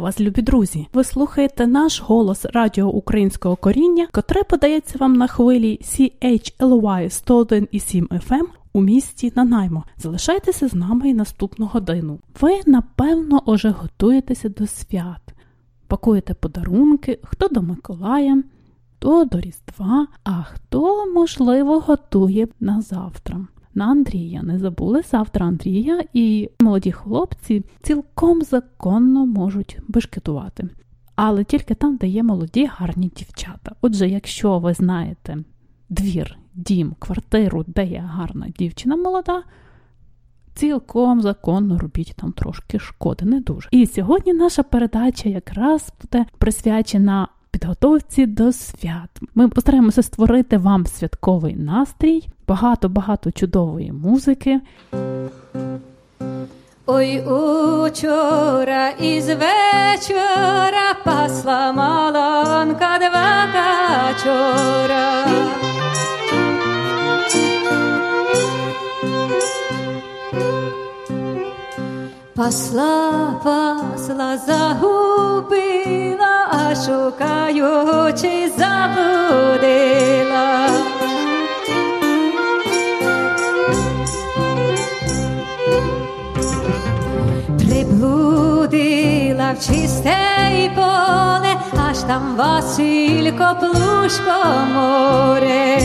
Вас, любі друзі! Ви слухаєте наш голос радіо українського коріння, котре подається вам на хвилі CHLY 101,7 FM у місті Нанаймо. Залишайтеся з нами і наступну годину. Ви, напевно, уже готуєтеся до свят, пакуєте подарунки, хто до Миколая, хто до Різдва, а хто, можливо, готує на завтра на Андрія. Не забули завтра Андрія, і молоді хлопці цілком законно можуть бешкетувати. Але тільки там, де є молоді, гарні дівчата. Отже, якщо ви знаєте двір, дім, квартиру, де є гарна дівчина молода, цілком законно робіть там трошки шкоди, не дуже. І сьогодні наша передача якраз буде присвячена підготовці до свят. Ми постараємося створити вам святковий настрій, багато-багато чудової музики. Ой учора із вечора пасла маланка два качора. Пасла, пасла, загубила, а шукаючи забудила. В чисте поле, аж там Василько плушко море.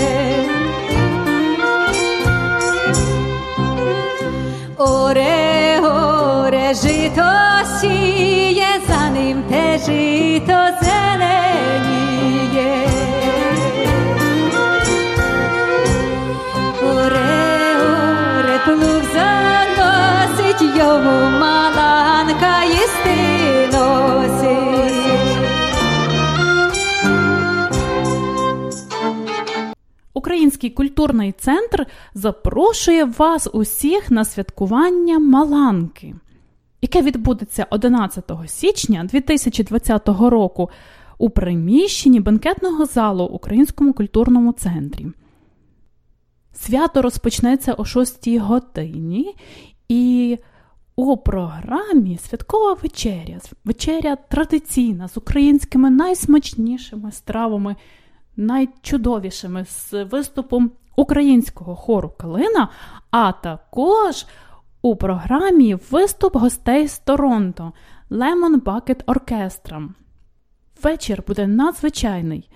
Оре, оре, жито сіє, за ним те жито зеленіє. Український культурний центр запрошує вас усіх на святкування Маланки, яке відбудеться 11 січня 2020 року у приміщенні бенкетного залу Українському культурному центрі. Свято розпочнеться о 6 годині і у програмі святкова вечеря. Вечеря традиційна з українськими найсмачнішими стравами, найчудовішими з виступом українського хору Калина, а також у програмі виступ гостей з Торонто Lemon Bucket Orchestra. Вечір буде надзвичайний.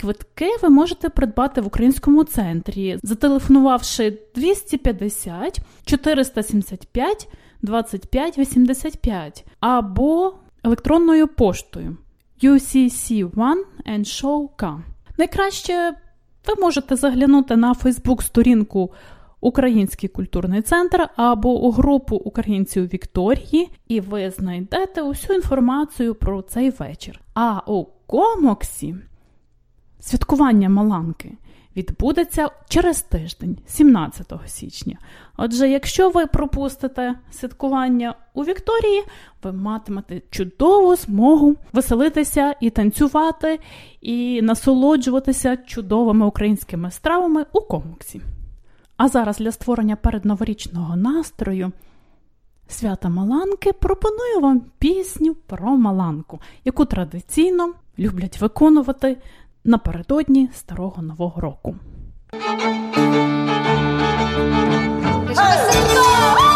Квитки ви можете придбати в українському центрі, зателефонувавши 250 475 25 85 або електронною поштою UCC1 and Show.com. Найкраще ви можете заглянути на Фейсбук-сторінку Український культурний центр або у групу українців Вікторії, і ви знайдете усю інформацію про цей вечір. А у Комоксі святкування Маланки відбудеться через тиждень, 17 січня. Отже, якщо ви пропустите святкування у Вікторії, ви матимете чудову змогу веселитися і танцювати, і насолоджуватися чудовими українськими стравами у комоксі. А зараз для створення передноворічного настрою свята Маланки пропоную вам пісню про Маланку, яку традиційно люблять виконувати напередодні старого нового року. Тиченчику,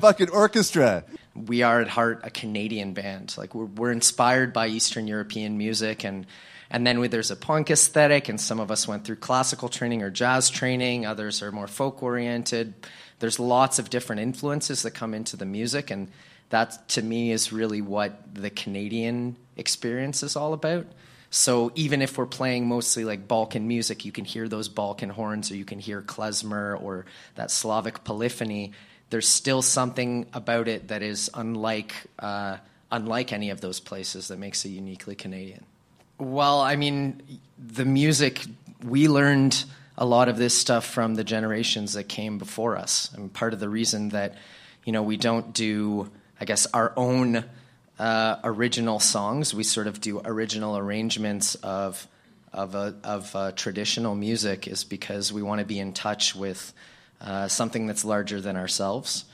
Bucket Orchestra. we are at heart a Canadian band. Like we're, we're inspired by Eastern European music, and and then we, there's a punk aesthetic, and some of us went through classical training or jazz training. Others are more folk oriented. There's lots of different influences that come into the music, and that to me is really what the Canadian experience is all about. So even if we're playing mostly like Balkan music, you can hear those Balkan horns, or you can hear klezmer or that Slavic polyphony. There's still something about it that is unlike uh, unlike any of those places that makes it uniquely Canadian. Well, I mean, the music we learned a lot of this stuff from the generations that came before us, and part of the reason that you know we don't do, I guess, our own uh, original songs. We sort of do original arrangements of of a, of uh, traditional music is because we want to be in touch with uh, something that's larger than ourselves,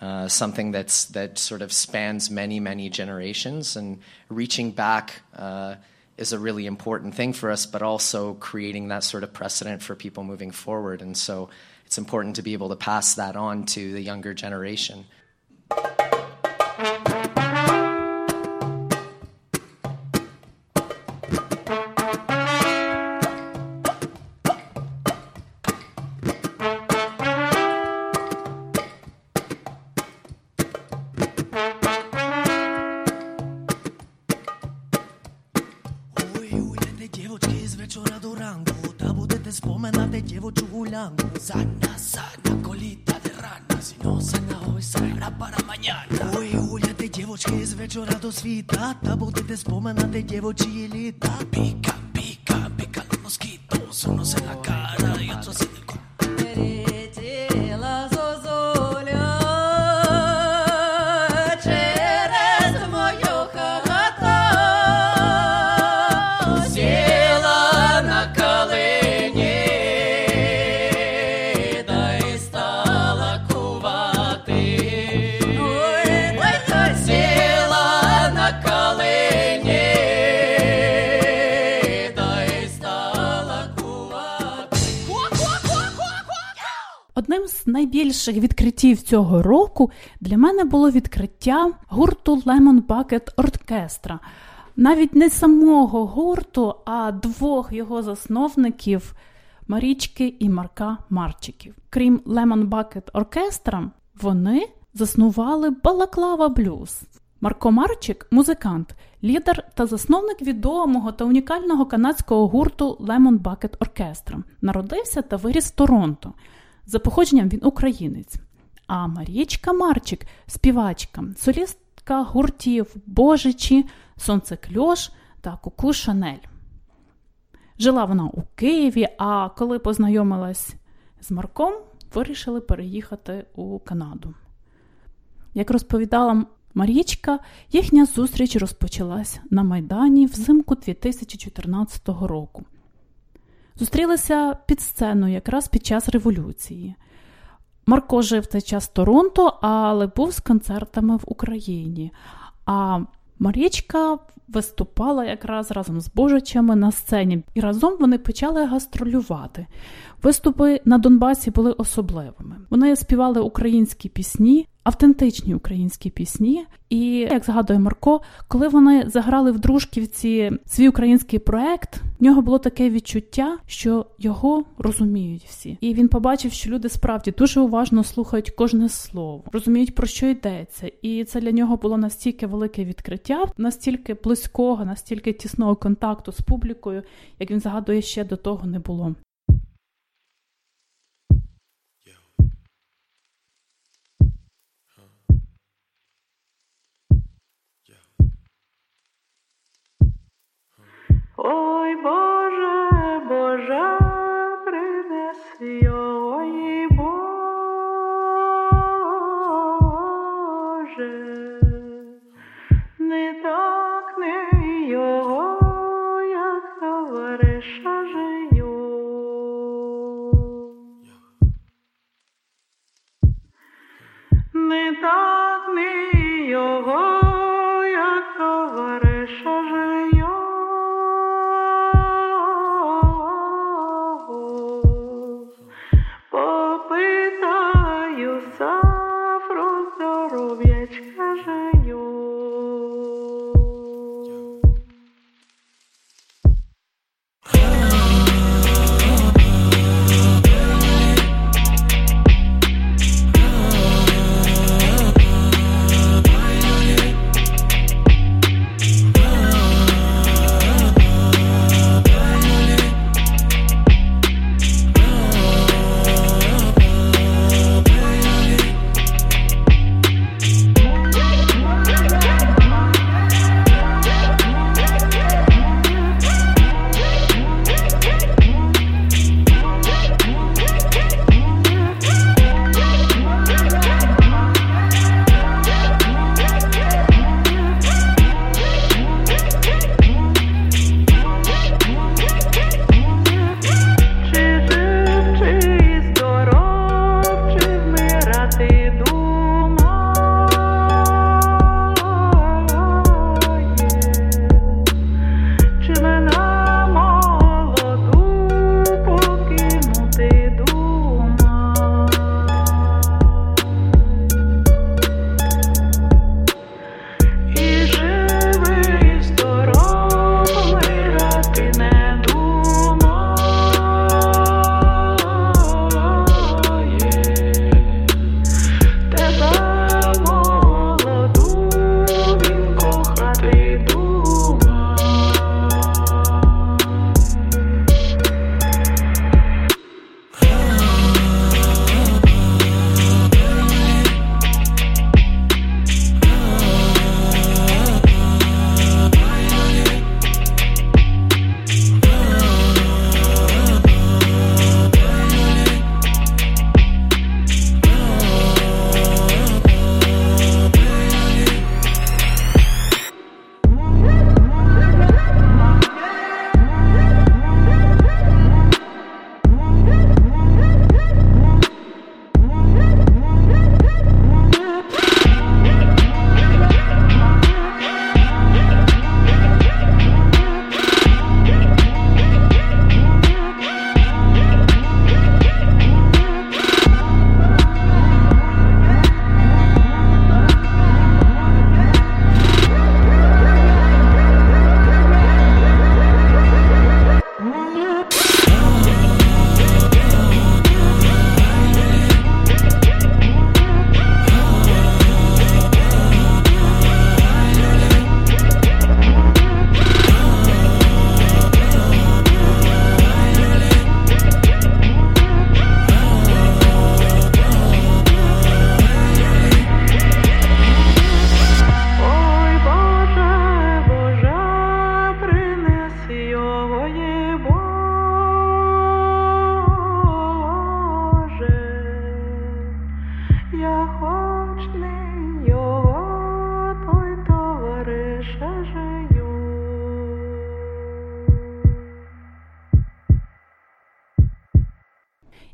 uh, something that's that sort of spans many many generations, and reaching back uh, is a really important thing for us, but also creating that sort of precedent for people moving forward. And so it's important to be able to pass that on to the younger generation. Вечора до світа, та будете споминати дівочі літа. Найбільших відкриттів цього року для мене було відкриття гурту Lemon Bucket Orchestra. Навіть не самого гурту, а двох його засновників Марічки і Марка Марчиків. Крім Lemon Bucket Orchestra, вони заснували Балаклава Блюз. Марко Марчик музикант, лідер та засновник відомого та унікального канадського гурту Lemon Bucket Orchestra. Народився та виріс в Торонто. За походженням він українець. А Марічка Марчик співачка, солістка гуртів Божичі, Сонце Кльош та Куку Шанель. Жила вона у Києві, а коли познайомилась з Марком, вирішили переїхати у Канаду. Як розповідала Марічка, їхня зустріч розпочалась на Майдані взимку 2014 року. Зустрілися під сценою якраз під час революції. Марко жив цей час в Торонто, але був з концертами в Україні. А Марічка виступала якраз разом з Божичами на сцені, і разом вони почали гастролювати. Виступи на Донбасі були особливими. Вони співали українські пісні, автентичні українські пісні. І як згадує Марко, коли вони заграли в Дружківці свій український проект, в нього було таке відчуття, що його розуміють всі. І він побачив, що люди справді дуже уважно слухають кожне слово, розуміють про що йдеться. І це для нього було настільки велике відкриття, настільки близького, настільки тісного контакту з публікою, як він згадує, ще до того не було. Ой Боже, Боже, принеси ой Боже, не так не його, як товариша жию. Не так не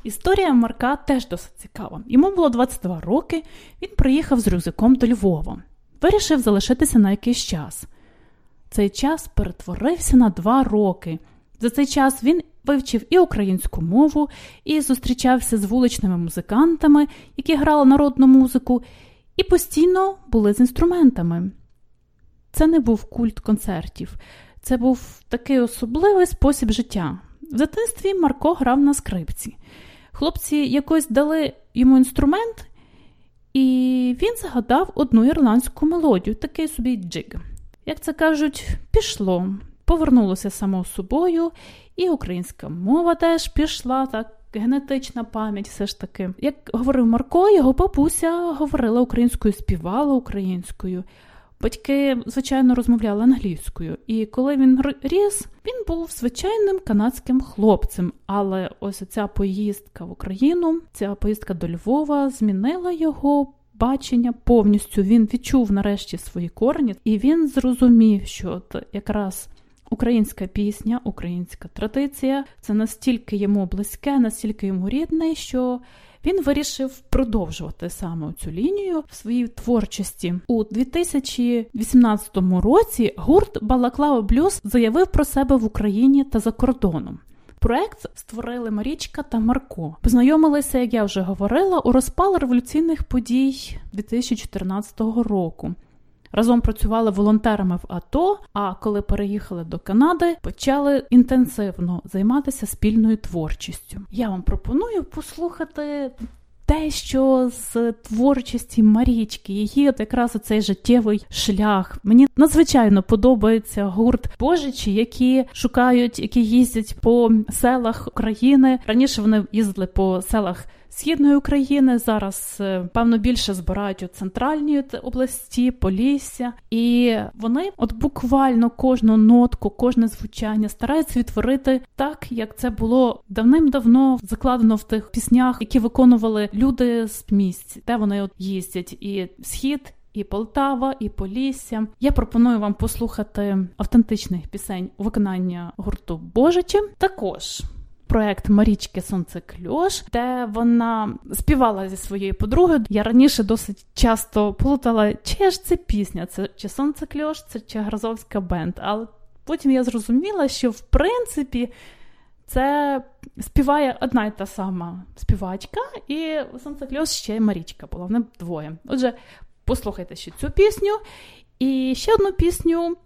Історія Марка теж досить цікава. Йому було 22 роки, він приїхав з рюкзаком до Львова. Вирішив залишитися на якийсь час. Цей час перетворився на два роки. За цей час він вивчив і українську мову, і зустрічався з вуличними музикантами, які грали народну музику, і постійно були з інструментами. Це не був культ концертів, це був такий особливий спосіб життя. В дитинстві Марко грав на скрипці. Хлопці якось дали йому інструмент, і він згадав одну ірландську мелодію, такий собі джиг. Як це кажуть, пішло, повернулося само собою, і українська мова теж пішла, так, генетична пам'ять все ж таки. Як говорив Марко, його бабуся говорила українською, співала українською. Батьки, звичайно, розмовляли англійською, і коли він ріс, він був звичайним канадським хлопцем. Але ось ця поїздка в Україну, ця поїздка до Львова змінила його бачення повністю. Він відчув нарешті свої корені, і він зрозумів, що от якраз українська пісня, українська традиція це настільки йому близьке, настільки йому рідне, що він вирішив продовжувати саме цю лінію в своїй творчості у 2018 році. Гурт Балаклава Блюз заявив про себе в Україні та за кордоном. Проект створили Марічка та Марко. Познайомилися, як я вже говорила, у розпал революційних подій 2014 року. Разом працювали волонтерами в АТО. А коли переїхали до Канади, почали інтенсивно займатися спільною творчістю. Я вам пропоную послухати. Те, що з творчості Марічки, її от якраз цей життєвий шлях. Мені надзвичайно подобається гурт Божичі, які шукають, які їздять по селах України. Раніше вони їздили по селах східної України. Зараз е, певно більше збирають у центральній області, Полісся, і вони от буквально кожну нотку, кожне звучання стараються відтворити так, як це було давним-давно закладено в тих піснях, які виконували люди з місць, де вони от їздять, і схід. І Полтава, і Полісся. Я пропоную вам послухати автентичних пісень у виконання гурту Божичі. Також проект Марічки Сонцекльош, де вона співала зі своєю подругою. Я раніше досить часто плутала, чи ж це пісня, це чи Сонцекльош, це чи Грозовська бенд. Але потім я зрозуміла, що в принципі. Це співає одна й та сама співачка, і Сонцекльос ще Марічка була, вони двоє. Отже, послухайте ще цю пісню. І ще одну пісню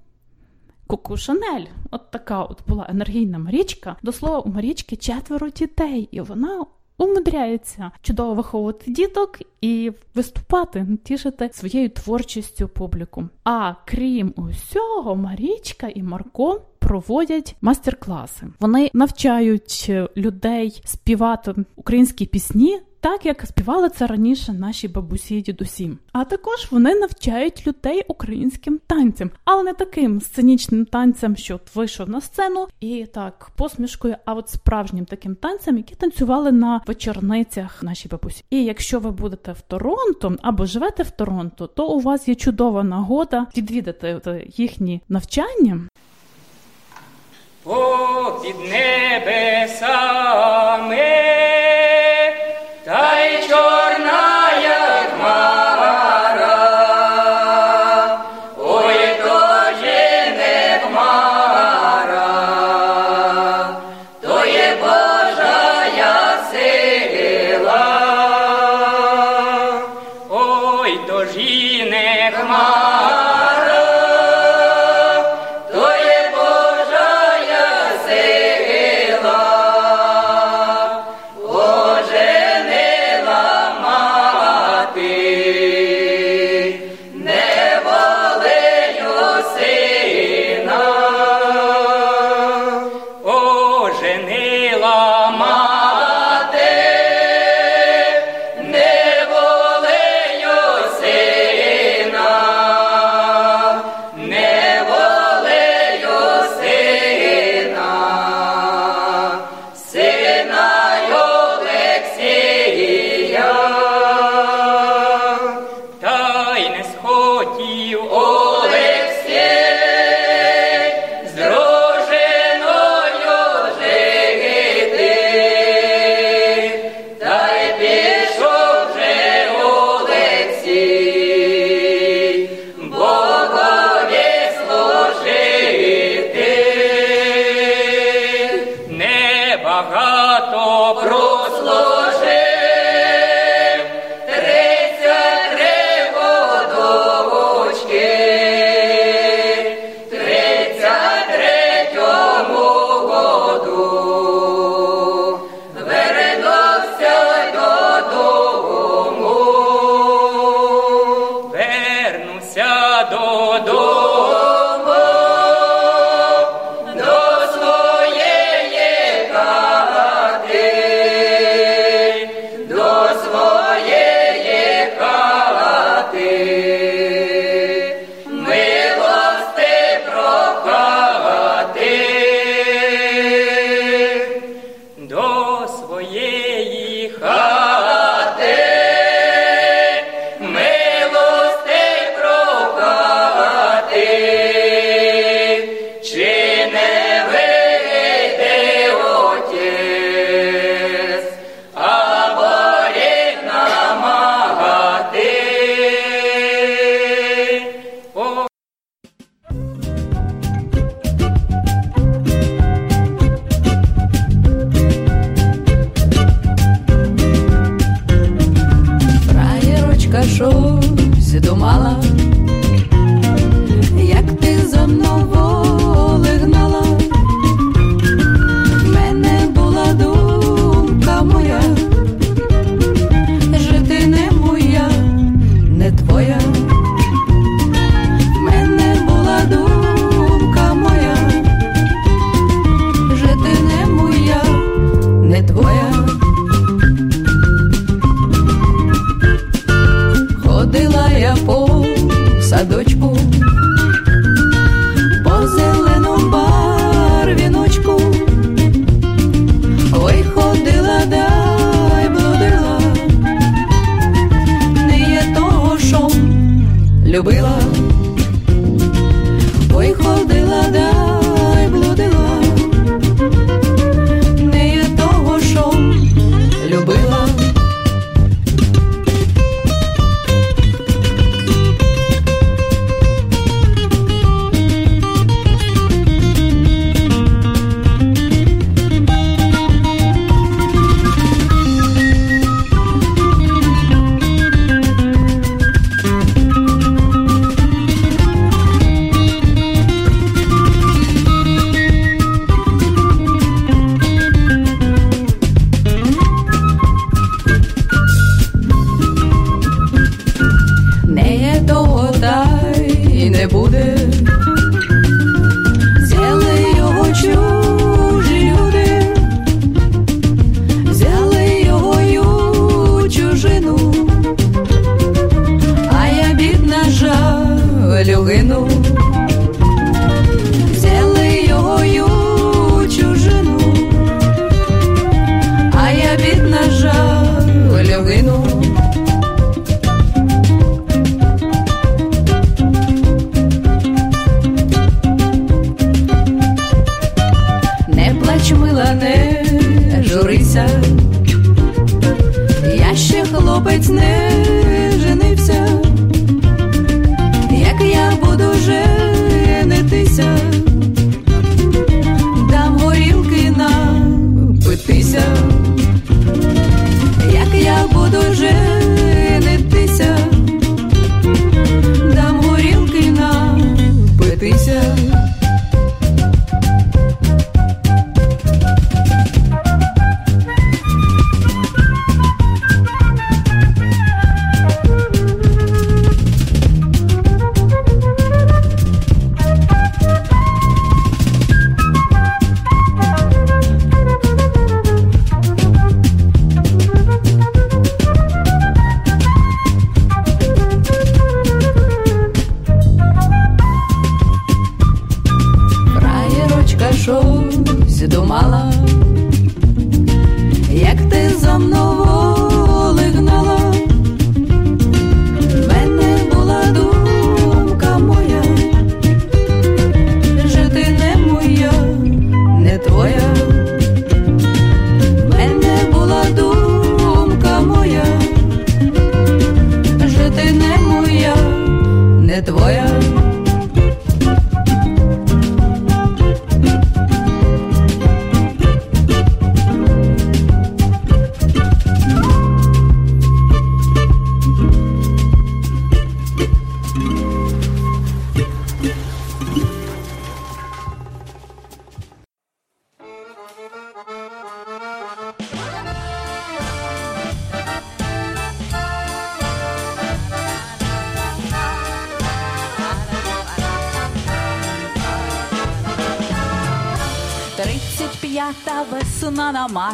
Коку Шанель. От така от була енергійна Марічка. До слова, у Марічки четверо дітей, і вона умудряється чудово виховувати діток і виступати, тішити своєю творчістю публіку. А крім усього, Марічка і Марко. Проводять майстер-класи. Вони навчають людей співати українські пісні так як співали це раніше наші бабусі і дідусі. А також вони навчають людей українським танцям, але не таким сценічним танцям, що вийшов на сцену і так посмішкою, а от справжнім таким танцям, які танцювали на вечорницях наші бабусі. І якщо ви будете в Торонто або живете в Торонто, то у вас є чудова нагода відвідати їхні навчання. О, під небесами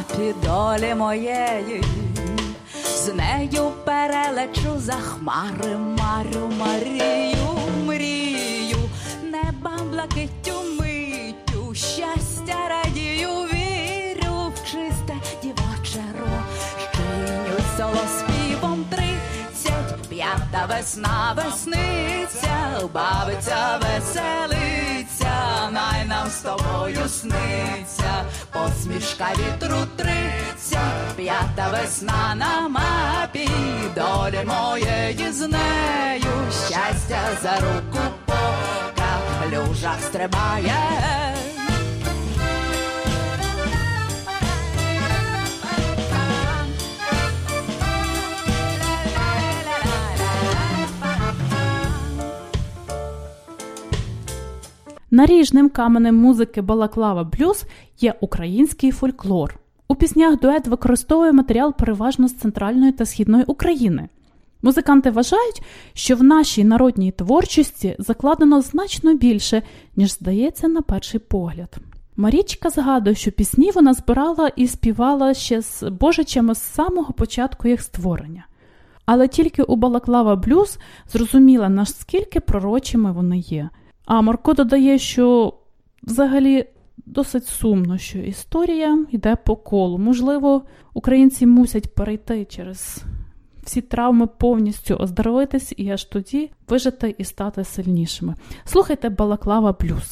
мапі долі моєї, з нею перелечу за хмари, тобою сниться, посмішка вітру тридцять, п'ята весна на мапі, долі моєї з нею, щастя за руку пока в стрибає. Наріжним каменем музики Балаклава Блюз є український фольклор. У піснях дует використовує матеріал переважно з центральної та східної України. Музиканти вважають, що в нашій народній творчості закладено значно більше, ніж здається на перший погляд. Марічка згадує, що пісні вона збирала і співала ще з Божичами з самого початку їх створення. Але тільки у Балаклава Блюз зрозуміла, наскільки пророчими вони є. А Марко додає, що взагалі досить сумно, що історія йде по колу. Можливо, українці мусять перейти через всі травми повністю оздоровитись і аж тоді вижити і стати сильнішими. Слухайте Балаклава Блюз.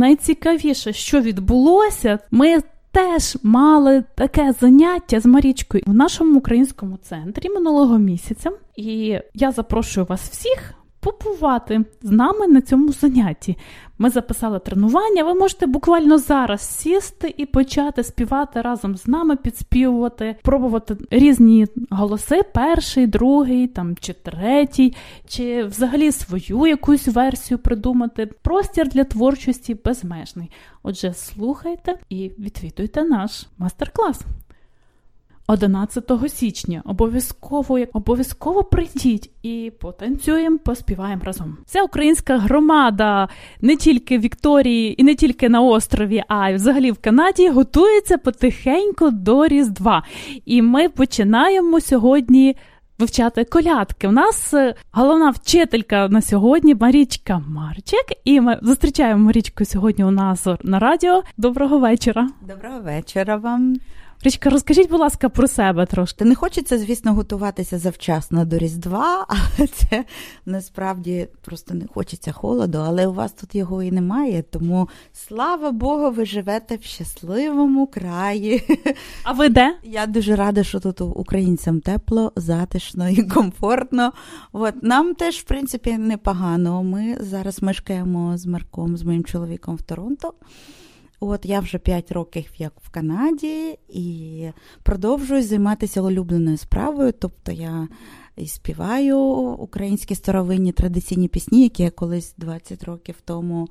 Найцікавіше, що відбулося, ми теж мали таке заняття з Марічкою в нашому українському центрі минулого місяця. І я запрошую вас всіх побувати з нами на цьому занятті. Ми записали тренування. Ви можете буквально зараз сісти і почати співати разом з нами, підспівувати, пробувати різні голоси: перший, другий, там чи третій, чи взагалі свою якусь версію придумати. Простір для творчості безмежний. Отже, слухайте і відвідуйте наш мастер-клас. 11 січня обов'язково обов'язково прийдіть і потанцюємо, поспіваємо разом. Вся українська громада не тільки в Вікторії і не тільки на острові, а й взагалі в Канаді готується потихеньку до Різдва. І ми починаємо сьогодні. Вивчати колядки. У нас е, головна вчителька на сьогодні Марічка Марчик. І ми зустрічаємо Марічку сьогодні у нас на радіо. Доброго вечора. Доброго вечора вам. Річка, розкажіть, будь ласка, про себе трошки. Не хочеться, звісно, готуватися завчасно до Різдва, але це насправді просто не хочеться холоду, але у вас тут його і немає. Тому слава Богу, ви живете в щасливому краї. А ви де? Я дуже рада, що тут українцям тепло, затишно і комфортно. От нам теж, в принципі, непогано. Ми зараз мешкаємо з Марком, з моїм чоловіком в Торонто. От я вже 5 років як в Канаді і продовжую займатися улюбленою справою. Тобто я і співаю українські старовинні традиційні пісні, які я колись 20 років тому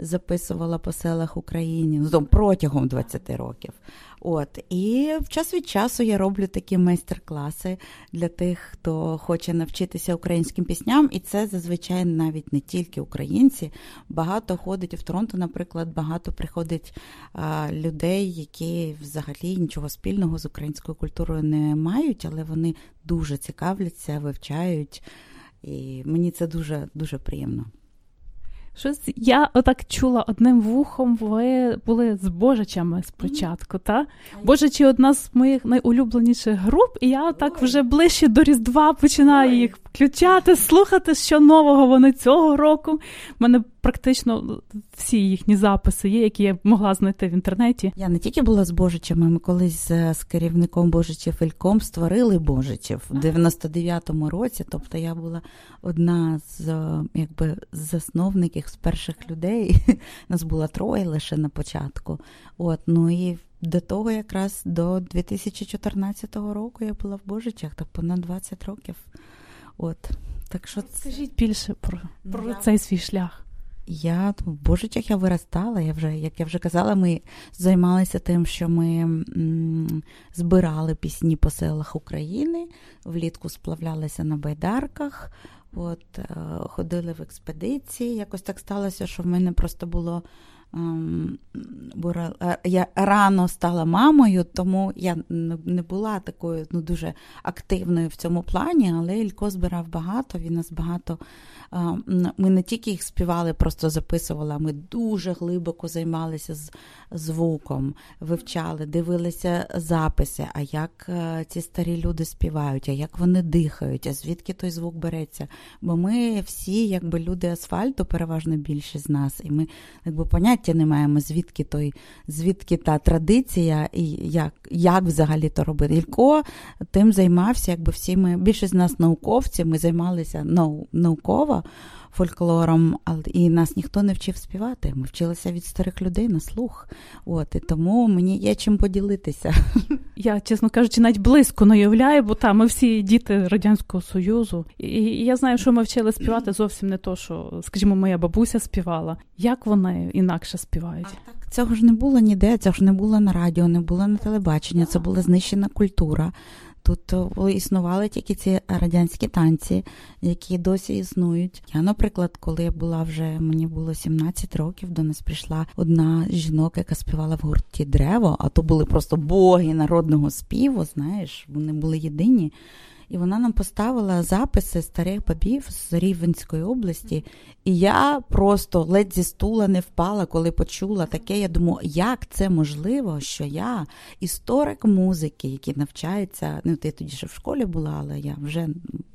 записувала по селах України ну, протягом 20 років. От і в час від часу я роблю такі майстер-класи для тих, хто хоче навчитися українським пісням, і це зазвичай навіть не тільки українці. Багато ходить в Торонто, наприклад, багато приходить а, людей, які взагалі нічого спільного з українською культурою не мають, але вони дуже цікавляться, вивчають. І мені це дуже дуже приємно. Щось я отак чула одним вухом. Ви були з Божичами спочатку, mm-hmm. та Божичі одна з моїх найулюбленіших груп, і я так вже ближче до Різдва починаю їх включати, слухати, що нового вони цього року. У мене практично всі їхні записи є, які я могла знайти в інтернеті. Я не тільки була з Божичами, ми колись з керівником Божичів Ельком створили Божичів в 99-му році. Тобто я була одна з якби засновників з перших людей. Нас було троє лише на початку. От ну і до того, якраз до 2014 року я була в Божичах, тобто понад 20 років. От так що скажіть більше про, про цей свій шлях. Я в Божичах я виростала. Я вже, як я вже казала, ми займалися тим, що ми збирали пісні по селах України, влітку сплавлялися на байдарках, от, е, ходили в експедиції. Якось так сталося, що в мене просто було. Бо я рано стала мамою, тому я не була такою ну, дуже активною в цьому плані, але Ілько збирав багато, він нас багато. Ми не тільки їх співали, просто записували, ми дуже глибоко займалися з звуком, вивчали, дивилися записи, а як е, ці старі люди співають, а як вони дихають, а звідки той звук береться. Бо ми всі, якби люди асфальту, переважно більшість з нас, і ми якби поняття не маємо, звідки той, звідки та традиція і як як взагалі то робити. Ілько тим займався, якби всі ми, більшість з нас науковці, ми займалися нау, науково фольклором, і нас ніхто не вчив співати. Ми вчилися від старих людей на слух. От і тому мені є чим поділитися. Я, чесно кажучи, навіть близько не уявляю, бо там ми всі діти Радянського Союзу. І я знаю, що ми вчили співати зовсім не то, що, скажімо, моя бабуся співала. Як вони інакше співають? А так цього ж не було ніде, цього ж не було на радіо, не було на телебаченні, це була знищена культура. Тут е, існували тільки ці радянські танці, які досі існують. Я, наприклад, коли я була вже мені було 17 років, до нас прийшла одна з жінок, яка співала в гурті Древо, а то були просто боги народного співу. Знаєш, вони були єдині. І вона нам поставила записи старих бабів з Рівенської області. І я просто ледь зі стула не впала, коли почула таке. Я думаю, як це можливо, що я, історик музики, який навчається, ну ти тоді ще в школі була, але я вже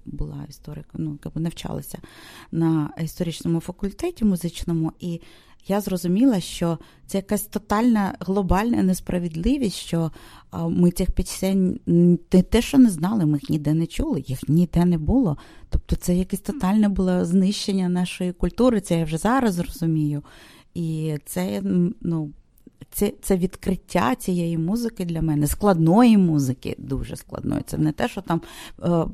була істориком, ну навчалася на історичному факультеті музичному, і я зрозуміла, що це якась тотальна глобальна несправедливість, що ми цих пісень не те, що не знали, ми їх ніде не чули, їх ніде не було. Тобто це якесь тотальне було знищення нашої культури, це я вже зараз розумію. І це ну. Це це відкриття цієї музики для мене, складної музики, дуже складної. Це не те, що там е,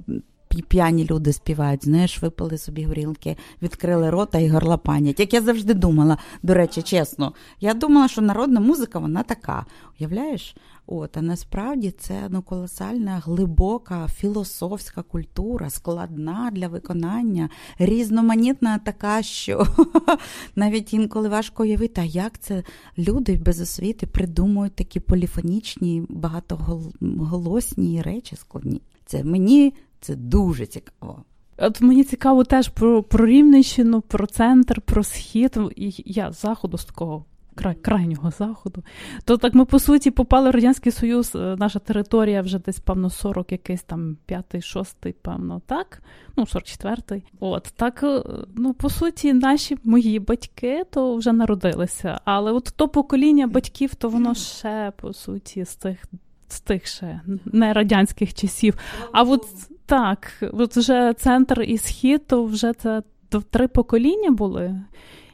п'яні люди співають, знаєш, випили собі горілки, відкрили рота і горлопанять. Як я завжди думала, до речі, чесно, я думала, що народна музика вона така. Уявляєш? От, а насправді це ну, колосальна, глибока, філософська культура, складна для виконання, різноманітна така, що навіть інколи важко уявити, а як це люди без освіти придумують такі поліфонічні, багатоголосні речі складні. Це мені це дуже цікаво. От мені цікаво теж про про Рівненщину, про центр, про схід. І Я з заходу з такого край, крайнього заходу. То так ми по суті попали в Радянський Союз, е, наша територія вже десь, певно, 40, якийсь там п'ятий, шостий, певно, так. Ну, 44-й. От так, е, ну по суті, наші мої батьки то вже народилися. Але от то покоління батьків, то воно ще по суті з тих. З тих ще не радянських часів. А от так, от вже центр і схід, то вже це три покоління були.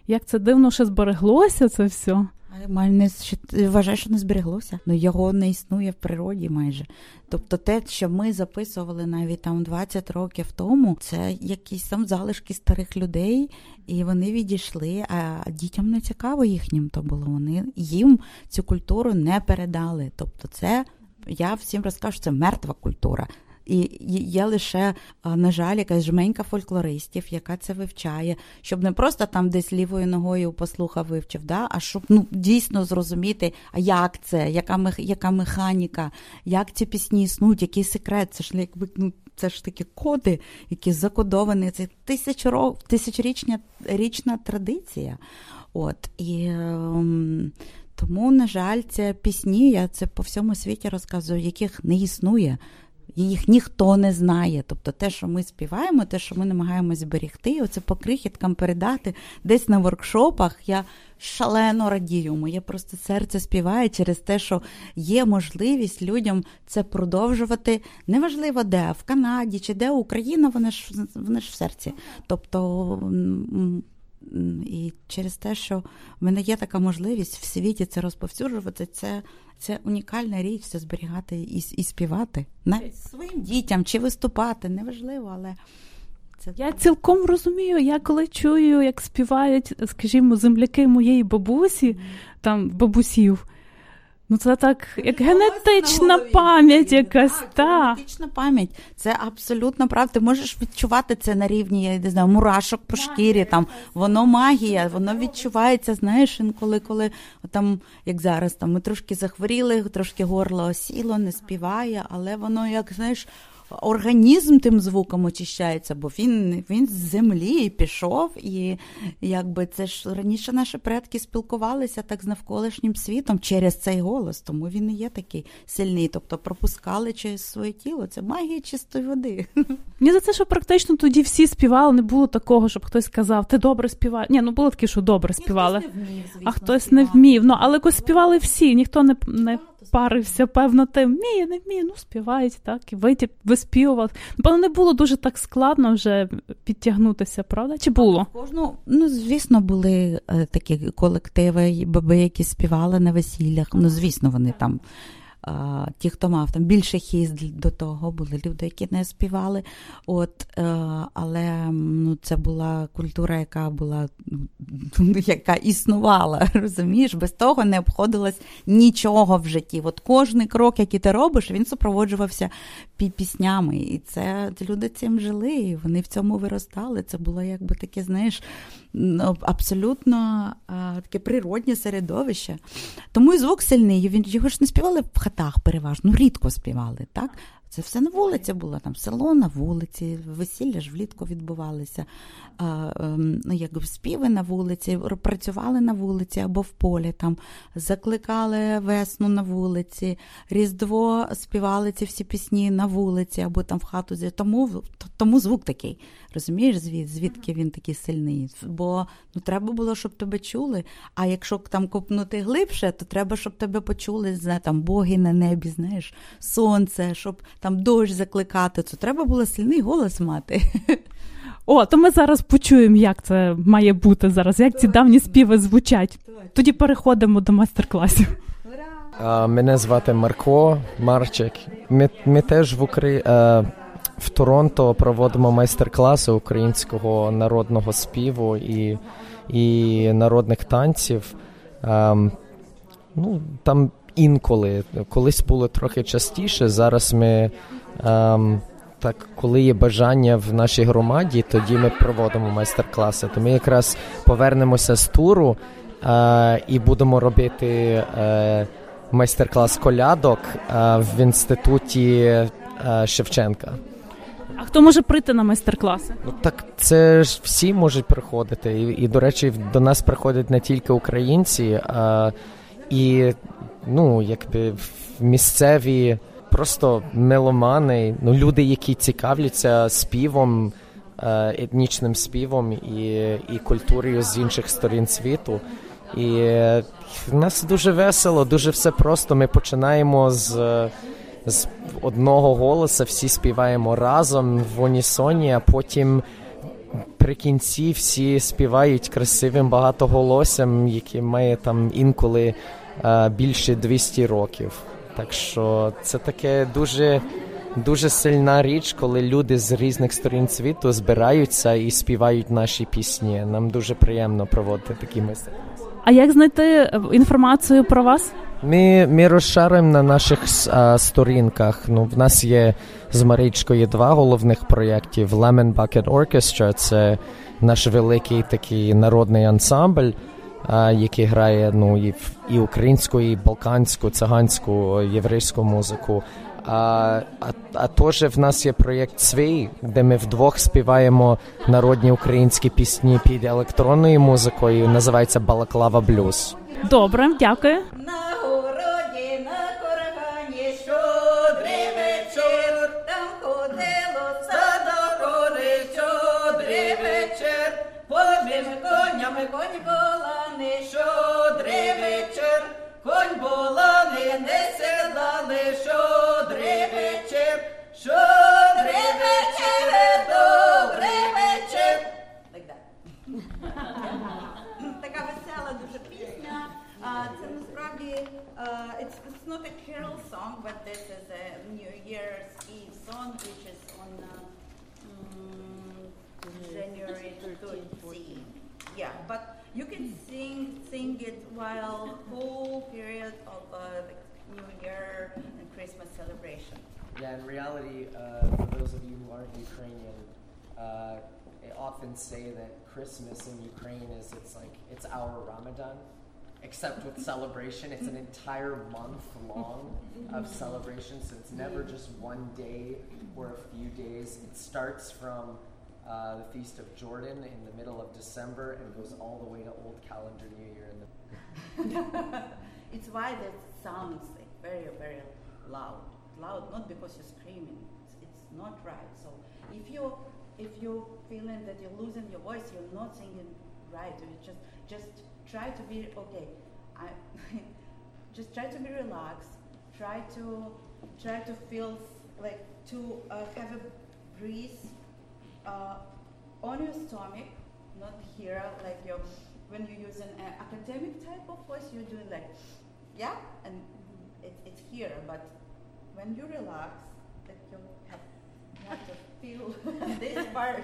Як це дивно, що збереглося це все. Не вважаю, що не збереглося. Ну його не існує в природі майже. Тобто, те, що ми записували навіть там 20 років тому, це якісь там залишки старих людей, і вони відійшли. А дітям не цікаво їхнім то було. Вони їм цю культуру не передали. Тобто, це я всім розкажу, це мертва культура. І є лише, на жаль, якась жменька фольклористів, яка це вивчає, щоб не просто там десь лівою ногою послухав, вивчив, да, а щоб ну, дійсно зрозуміти, а як це, яка яка механіка, як ці пісні існують, який секрет, це ж якби ну, це ж такі коди, які закодовані. Це тисячорічна річна традиція. От і. Ем, тому, на жаль, це пісні, я це по всьому світі розказую, яких не існує їх ніхто не знає. Тобто те, що ми співаємо, те, що ми намагаємось зберегти, оце по крихіткам передати десь на воркшопах. Я шалено радію. Моє просто серце співає через те, що є можливість людям це продовжувати. Неважливо де, в Канаді чи де Україна, вони ж вони ж в серці. Тобто. І через те, що в мене є така можливість в світі це розповсюджувати, це це унікальна річ, це зберігати і і співати навіть своїм дітям чи виступати, неважливо, але це я цілком розумію. Я коли чую, як співають, скажімо, земляки моєї бабусі, mm. там бабусів. Ну, це так, як генетична пам'ять якась. Так, та. Генетична пам'ять. Це абсолютно правда. Ти можеш відчувати це на рівні, я не знаю, мурашок по шкірі. Там воно магія, воно відчувається, знаєш, інколи, коли там, як зараз, там ми трошки захворіли, трошки горло осіло, не співає, але воно, як знаєш організм тим звуком очищається, бо він він з землі пішов, і якби це ж раніше наші предки спілкувалися так з навколишнім світом через цей голос, тому він і є такий сильний. Тобто пропускали через своє тіло. Це магія чистої води. Мені за це, що практично тоді всі співали, не було такого, щоб хтось сказав, ти добре співаєш. Ні, ну було таке, що добре співали, Ні, вмів, звісно, а хтось співати. не вмів. Ну але якось співали всі, ніхто не не парився, певно, тим вміє, не вміє, ну співають, так, і витіп, виспівував. Напевно, не було дуже так складно вже підтягнутися, правда? Чи було? Кожну, ну, звісно, були е, такі колективи, баби, які співали на весіллях. Ну, звісно, вони там ті, хто мав там більше хіст до того, були люди, які не співали. От, е, Але ну, це була культура, яка була яка існувала. розумієш? Без того не обходилось нічого в житті. От Кожний крок, який ти робиш, він супроводжувався піснями. І це люди цим жили, і вони в цьому виростали. Це було якби таке, знаєш, абсолютно таке природнє середовище. Тому і звук сильний. Його ж не співали в хатах переважно, ну, рідко співали. так? Це все на вулиці було, там село на вулиці, весілля ж влітку відбувалися, ем, ну, якби співи на вулиці, працювали на вулиці або в полі, там, закликали весну на вулиці, Різдво співали ці всі пісні на вулиці або там в хату. Тому, тому звук такий. Розумієш, звід, звідки він такий сильний? Бо ну, треба було, щоб тебе чули. А якщо там копнути глибше, то треба, щоб тебе почули знає, там боги на небі, знаєш, сонце, щоб там дощ закликати. То треба було сильний голос мати. О, то ми зараз почуємо, як це має бути зараз, як ці давні співи звучать. Тоді переходимо до майстер-класів. Мене звати Марко Марчик. Ми, ми теж в Украї... в Торонто проводимо майстер-класи українського народного співу і, і народних танців. Ем, ну, там інколи, колись було трохи частіше. Зараз ми, ем, так, коли є бажання в нашій громаді, тоді ми проводимо майстер-класи. То ми якраз повернемося з туру е, і будемо робити. Е, майстер-клас колядок е, в інституті е, Шевченка. А хто може прийти на майстер-класи? Ну так це ж всі можуть приходити. І, і до речі, до нас приходять не тільки українці, а і ну, якби місцеві просто меломани, ну, люди, які цікавляться співом, е, етнічним співом і, і культурою з інших сторін світу. І в нас дуже весело, дуже все просто. Ми починаємо з, з одного голоса, всі співаємо разом в унісоні, а потім при кінці всі співають красивим багатоголоссям, яке має там інколи е, більше 200 років. Так що це таке дуже. Дуже сильна річ, коли люди з різних сторін світу збираються і співають наші пісні. Нам дуже приємно проводити такі майстер. А як знайти е, інформацію про вас? Ми, ми розшаримо на наших а, сторінках. Ну, в нас є з Марічкою два головних проєктів: Lemon Bucket Orchestra – це наш великий такий народний ансамбль, а, який грає ну, і, і українську, і балканську, циганську, єврейську музику. А, а, а теж в нас є проєкт свій, де ми вдвох співаємо народні українські пісні під електронною музикою. Називається Балаклава Блюз. Добре, дякую. На городі, на корагані, щодрий uh, it's, it's not a carol song, but this is a New Year's Eve song, which is on uh, mm, January 13th. Yeah, but you can sing sing it while whole period of uh, New Year and Christmas celebration. Yeah, in reality, uh, for those of you who aren't Ukrainian, uh, I often say that Christmas in Ukraine is it's like it's our Ramadan except with celebration. It's an entire month long of celebration, so it's never just one day or a few days. It starts from uh, the Feast of Jordan in the middle of December and goes all the way to Old Calendar New Year in the it's why that sounds like very, very loud. Loud, not because you're screaming. It's, it's not right. So if you if you're feeling that you're losing your voice, you're not singing right. You just just try to be okay. I just try to be relaxed. Try to try to feel like to uh, have a breeze uh, on your stomach, not here, like you when you use an uh, academic type of voice, you're doing like, yeah, and it, it's here, but when you relax, like you have, have to feel this part.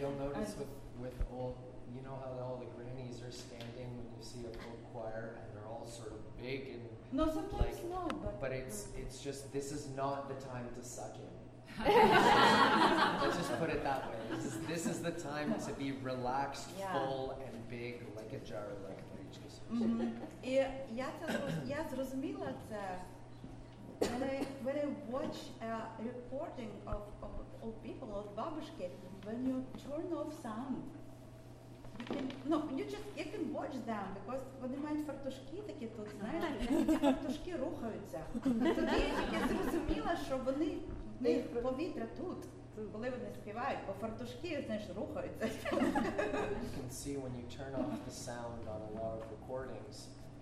You'll notice with, with all, you know how all the grannies are standing when you see a folk choir and they're all sort of big and No, sometimes like, no, but- but it's it's just this is not the time to suck in. Let's just put it that way. This is this is the time to be relaxed, Yeah. full, and big like a jar, like Marічka says. Мгм. І я це зроз- я зрозуміла це when I when I watch a recording of, of old people of babushki, when you turn off sound, you can no, you just you can watch them because вони мають фартушки такі тут, знаєш, і ці фартушки рухаються. Тоді я тільки зрозуміла, що вони в них повітря тут. Коли вони співають, бо фартушки, знаєш, рухаються. You can see when you turn off the sound on a lot of recordings,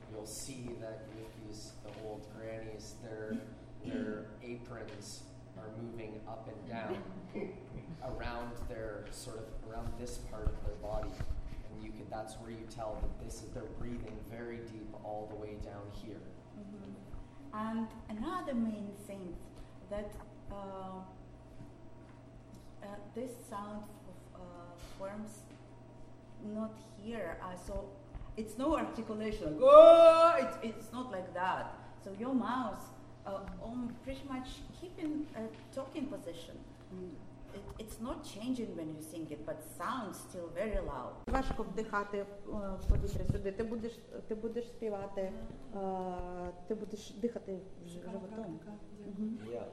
you'll see that with these the old grannies, their their aprons are moving up and down around their sort of around this part of their body, and you can that's where you tell that this is they're breathing very deep all the way down here. Mhm. And another main thing that uh, uh, this sound f- uh, forms not here. Uh, so it's no articulation. Like, oh, it's, it's not like that. So your mouth uh, um, pretty much keeping a talking position. It, it's not changing when you sing it, but sounds still very loud. Важко вдихати в повітря сюди. Ти будеш, ти будеш співати, е, ти будеш дихати животом. Yeah.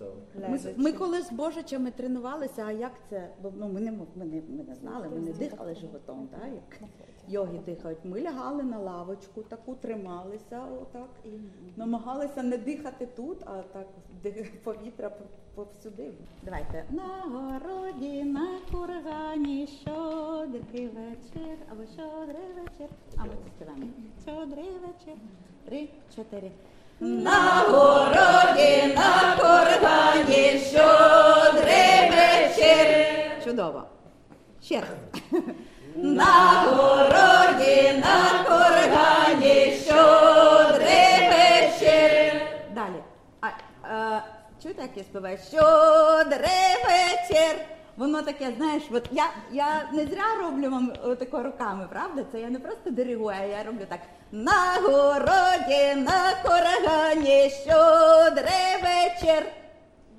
So Ми, ми коли з Божичами тренувалися, а як це? Бо ну, ми, не, ми, не, ми не знали, ми не дихали животом, так, як йоги дихають. Ми лягали на лавочку, таку трималися отак і намагалися не дихати тут, а так повітря повсюди. Давайте. На городі, на кургані, щодрий вечір, або щодрий вечір. А ми співаємо. Щодрий вечір. Три, чотири. На городі, на кургані, щодрий вечір. Чудово. Ще раз. На городі, на кургані, щодрий вечір. Далі. А, е, чуєте, як я співаю? Щодрий вечір. Воно таке, знаєш, от я, я не зря роблю вам тако руками, правда? Це я не просто диригую, а я роблю так. На городі, на курагані, щодрий вечір.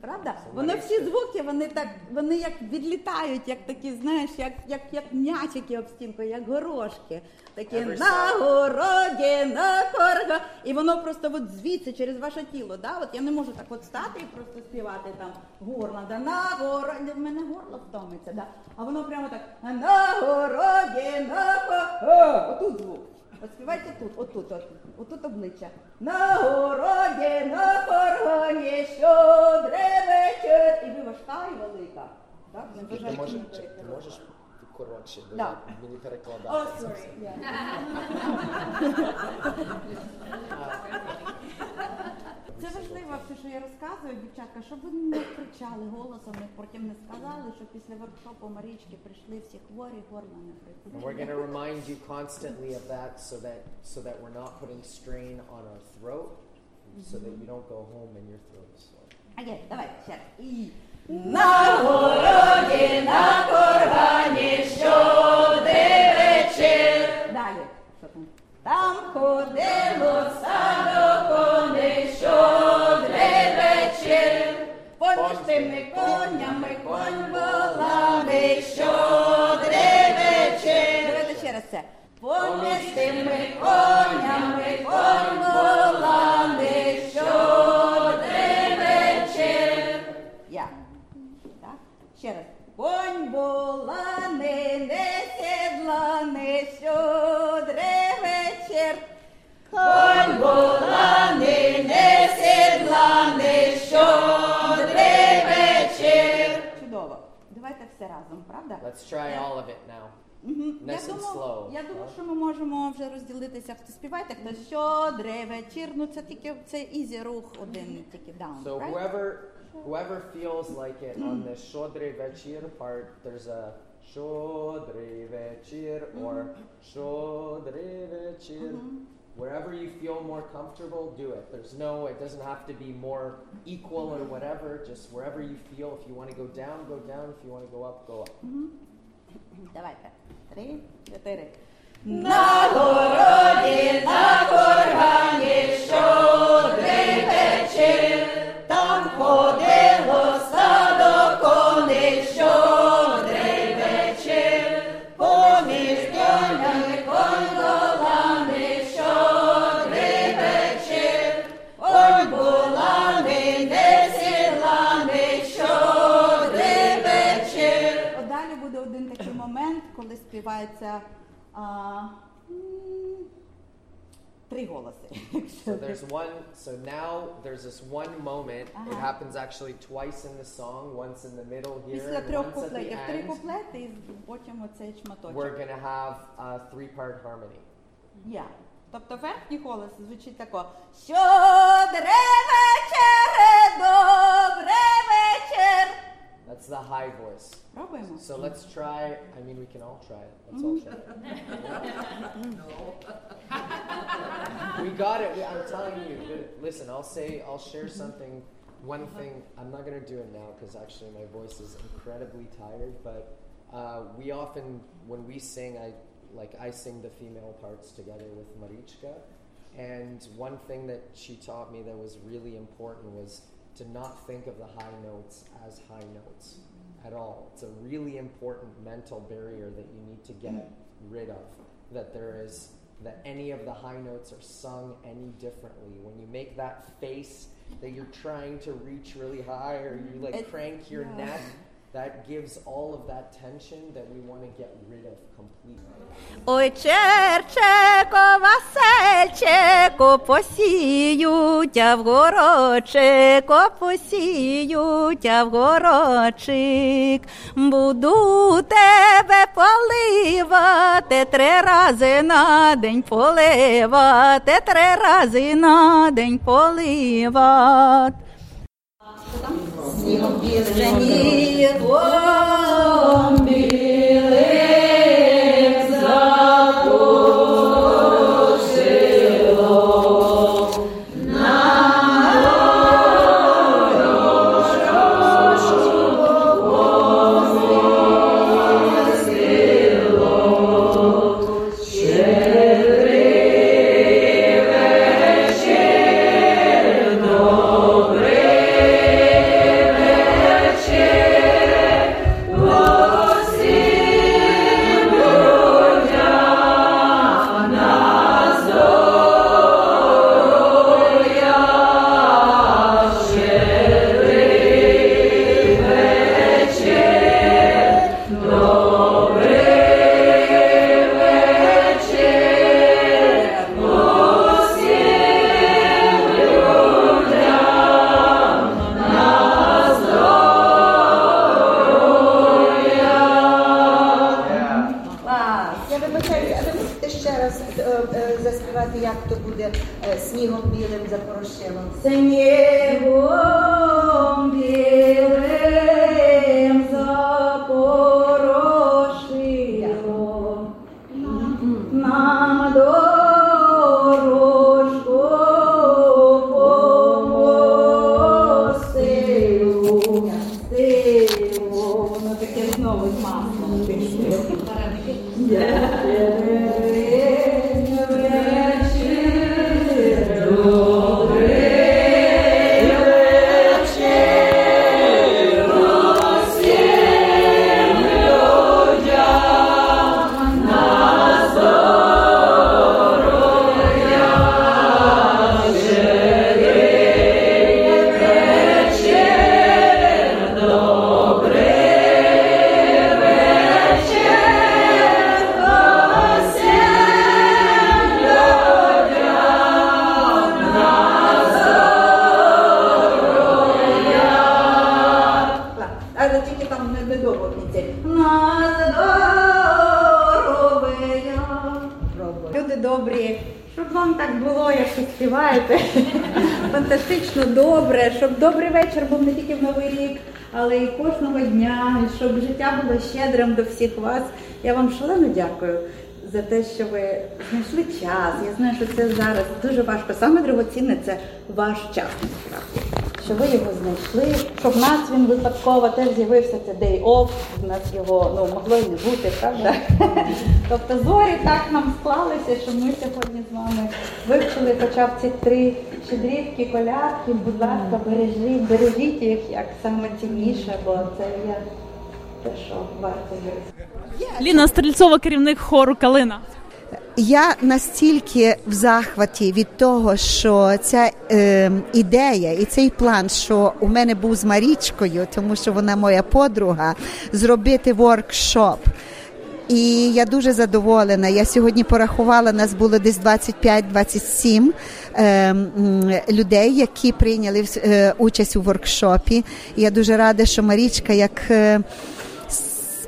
Правда? Воно всі звуки, вони так, вони як відлітають, як такі, знаєш, як, як, як м'ячики об стінку, як горошки. Такі на городі, на корга. І воно просто от звідси через ваше тіло. Да? От я не можу так от стати і просто співати там горло. Да? На городі, в мене горло втомиться, да? а воно прямо так на городі, на корга. Отут звук. От співайте тут, отут, отут, отут обличчя. На городі, на короні, що вечір. І ви важка і велика. Так? Не Ти можеш, ти можеш коротше, бо Да. мені перекладати. sorry. Yeah. Це важливо, все, що я розказую, дівчатка, щоб ви не кричали голосом, і потім не сказали, що після воркшопу Марічки прийшли всі хворі, горло не And we're going to remind you constantly of that so that so that we're not putting strain on our throat so that you don't go home and your throat is sore. Окей, давай, ще раз. На городі, на кургані, щодрий вечір. Далі. Там? Ходило стадо коней, щодрий вечір. Поміж тими конями конь воланий, щодрий вечір. Давайте ще раз це. Поміж тими конями конь воланий, Буланий, не сідланий, щодрий вечір. Конь буланий, не сідланий, щодрий вечір. Чудово. Давайте все разом, правда? Let's try all of it now. Мгм. Я Nice and думаю, slow. я думаю, що ми можемо вже розділитися. Хто співайте, хто щодрий вечір. Ну це тільки це ізі рух один, тільки даун. So right? whoever whoever feels like it on the Shodre Vechir part, there's a Shodre Vechir or Shodre Vechir. Wherever you feel more comfortable, do it. There's no, it doesn't have to be more equal or whatever. Just wherever you feel. If you want to go down, go down. If you want to go up, go up. Давайте. Три, чотири. На городі, на кургані, щодрий вечір. Ходило стадо коней щодрий поміж долями кондолами щодрий вечір, ой була ми не сіла ми щодрий. Далі буде один такий момент, коли співається. А... три голоси. So there's one. So now there's this one moment. It Uh-huh. happens actually twice in the song. Once in the middle here, Після and трьох once at the куплетів три end. куплети і потім оцей шматочок. We're gonna have a three-part harmony. Я. Тобто верхній голос звучить тако. Щодре вечере, добре вечір. that's the high voice. So let's try. I mean, we can all try it. Let's all try it. we got it. I'm telling you. Listen, I'll say, I'll share something. One uh-huh. thing. I'm not gonna do it now because actually my voice is incredibly tired. But uh, we often, when we sing, I like I sing the female parts together with Marichka. And one thing that she taught me that was really important was to not think of the high notes as high notes at all. It's a really important mental barrier that you need to get rid of. That there is that any of the high notes are sung any differently. When you make that face that you're trying to reach really high or you like It's- crank your yeah. neck, that gives all of that tension that we want to get rid of completely. Ой, черчеко, Васильчику, посіють, а в горочику посіють, а в горочик. Буду тебе поливати три рази на день поливати, три рази на день поливати. Снігом білим, снігом білим Люди добрі, щоб вам так було, як ви співаєте. Фантастично добре, щоб добрий вечір був не тільки в Новий рік, але і кожного дня, і щоб життя було щедрим до всіх вас. Я вам шалено дякую за те, що ви знайшли час. Я знаю, що це зараз дуже важко. Саме дорогоцінне це ваш час насправді. Що ви його знайшли, що в нас він випадково теж з'явився це day off, в нас його ну могло й не бути, правда? Тобто зорі так нам склалися, що ми сьогодні з вами вивчили хоча б ці три щедрівки, колядки. Будь ласка, бережіть, бережіть їх як саме цінніше, бо це є те, що варто. Ліна Стрільцова, керівник хору Калина. Я настільки в захваті від того, що ця е, ідея і цей план, що у мене був з Марічкою, тому що вона моя подруга, зробити воркшоп. І я дуже задоволена. Я сьогодні порахувала, нас було десь 25-27 е, м, людей, які прийняли е, участь у воркшопі. І я дуже рада, що Марічка як.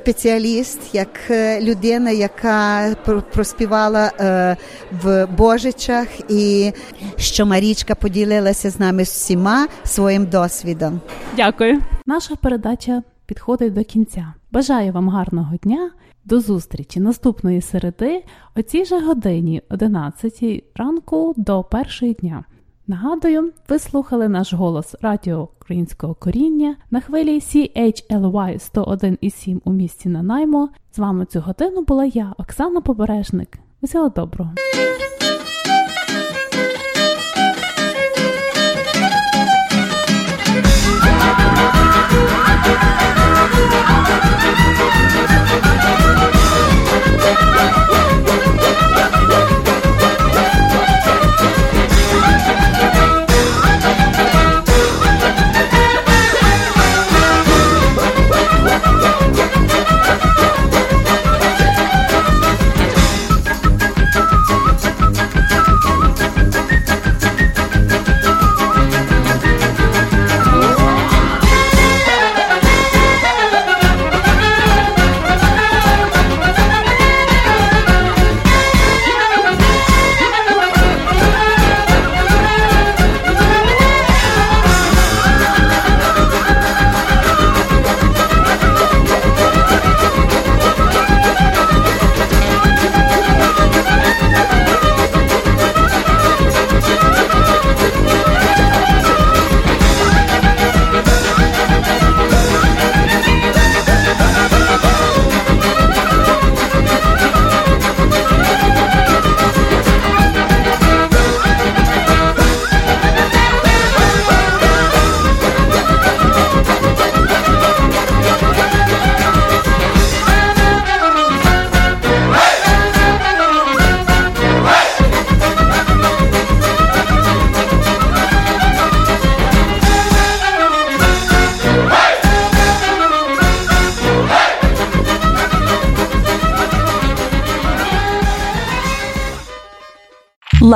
Спеціаліст, як е, людина, яка проспівала е, в Божичах, і що Марічка поділилася з нами всіма своїм досвідом. Дякую. Наша передача підходить до кінця. Бажаю вам гарного дня. До зустрічі наступної середи о цій же годині, 11 ранку до першої дня. Нагадую, ви слухали наш голос Радіо Українського коріння на хвилі CHLY 101,7 у місті Нанаймо. З вами цю годину була я, Оксана Побережник. Усього доброго.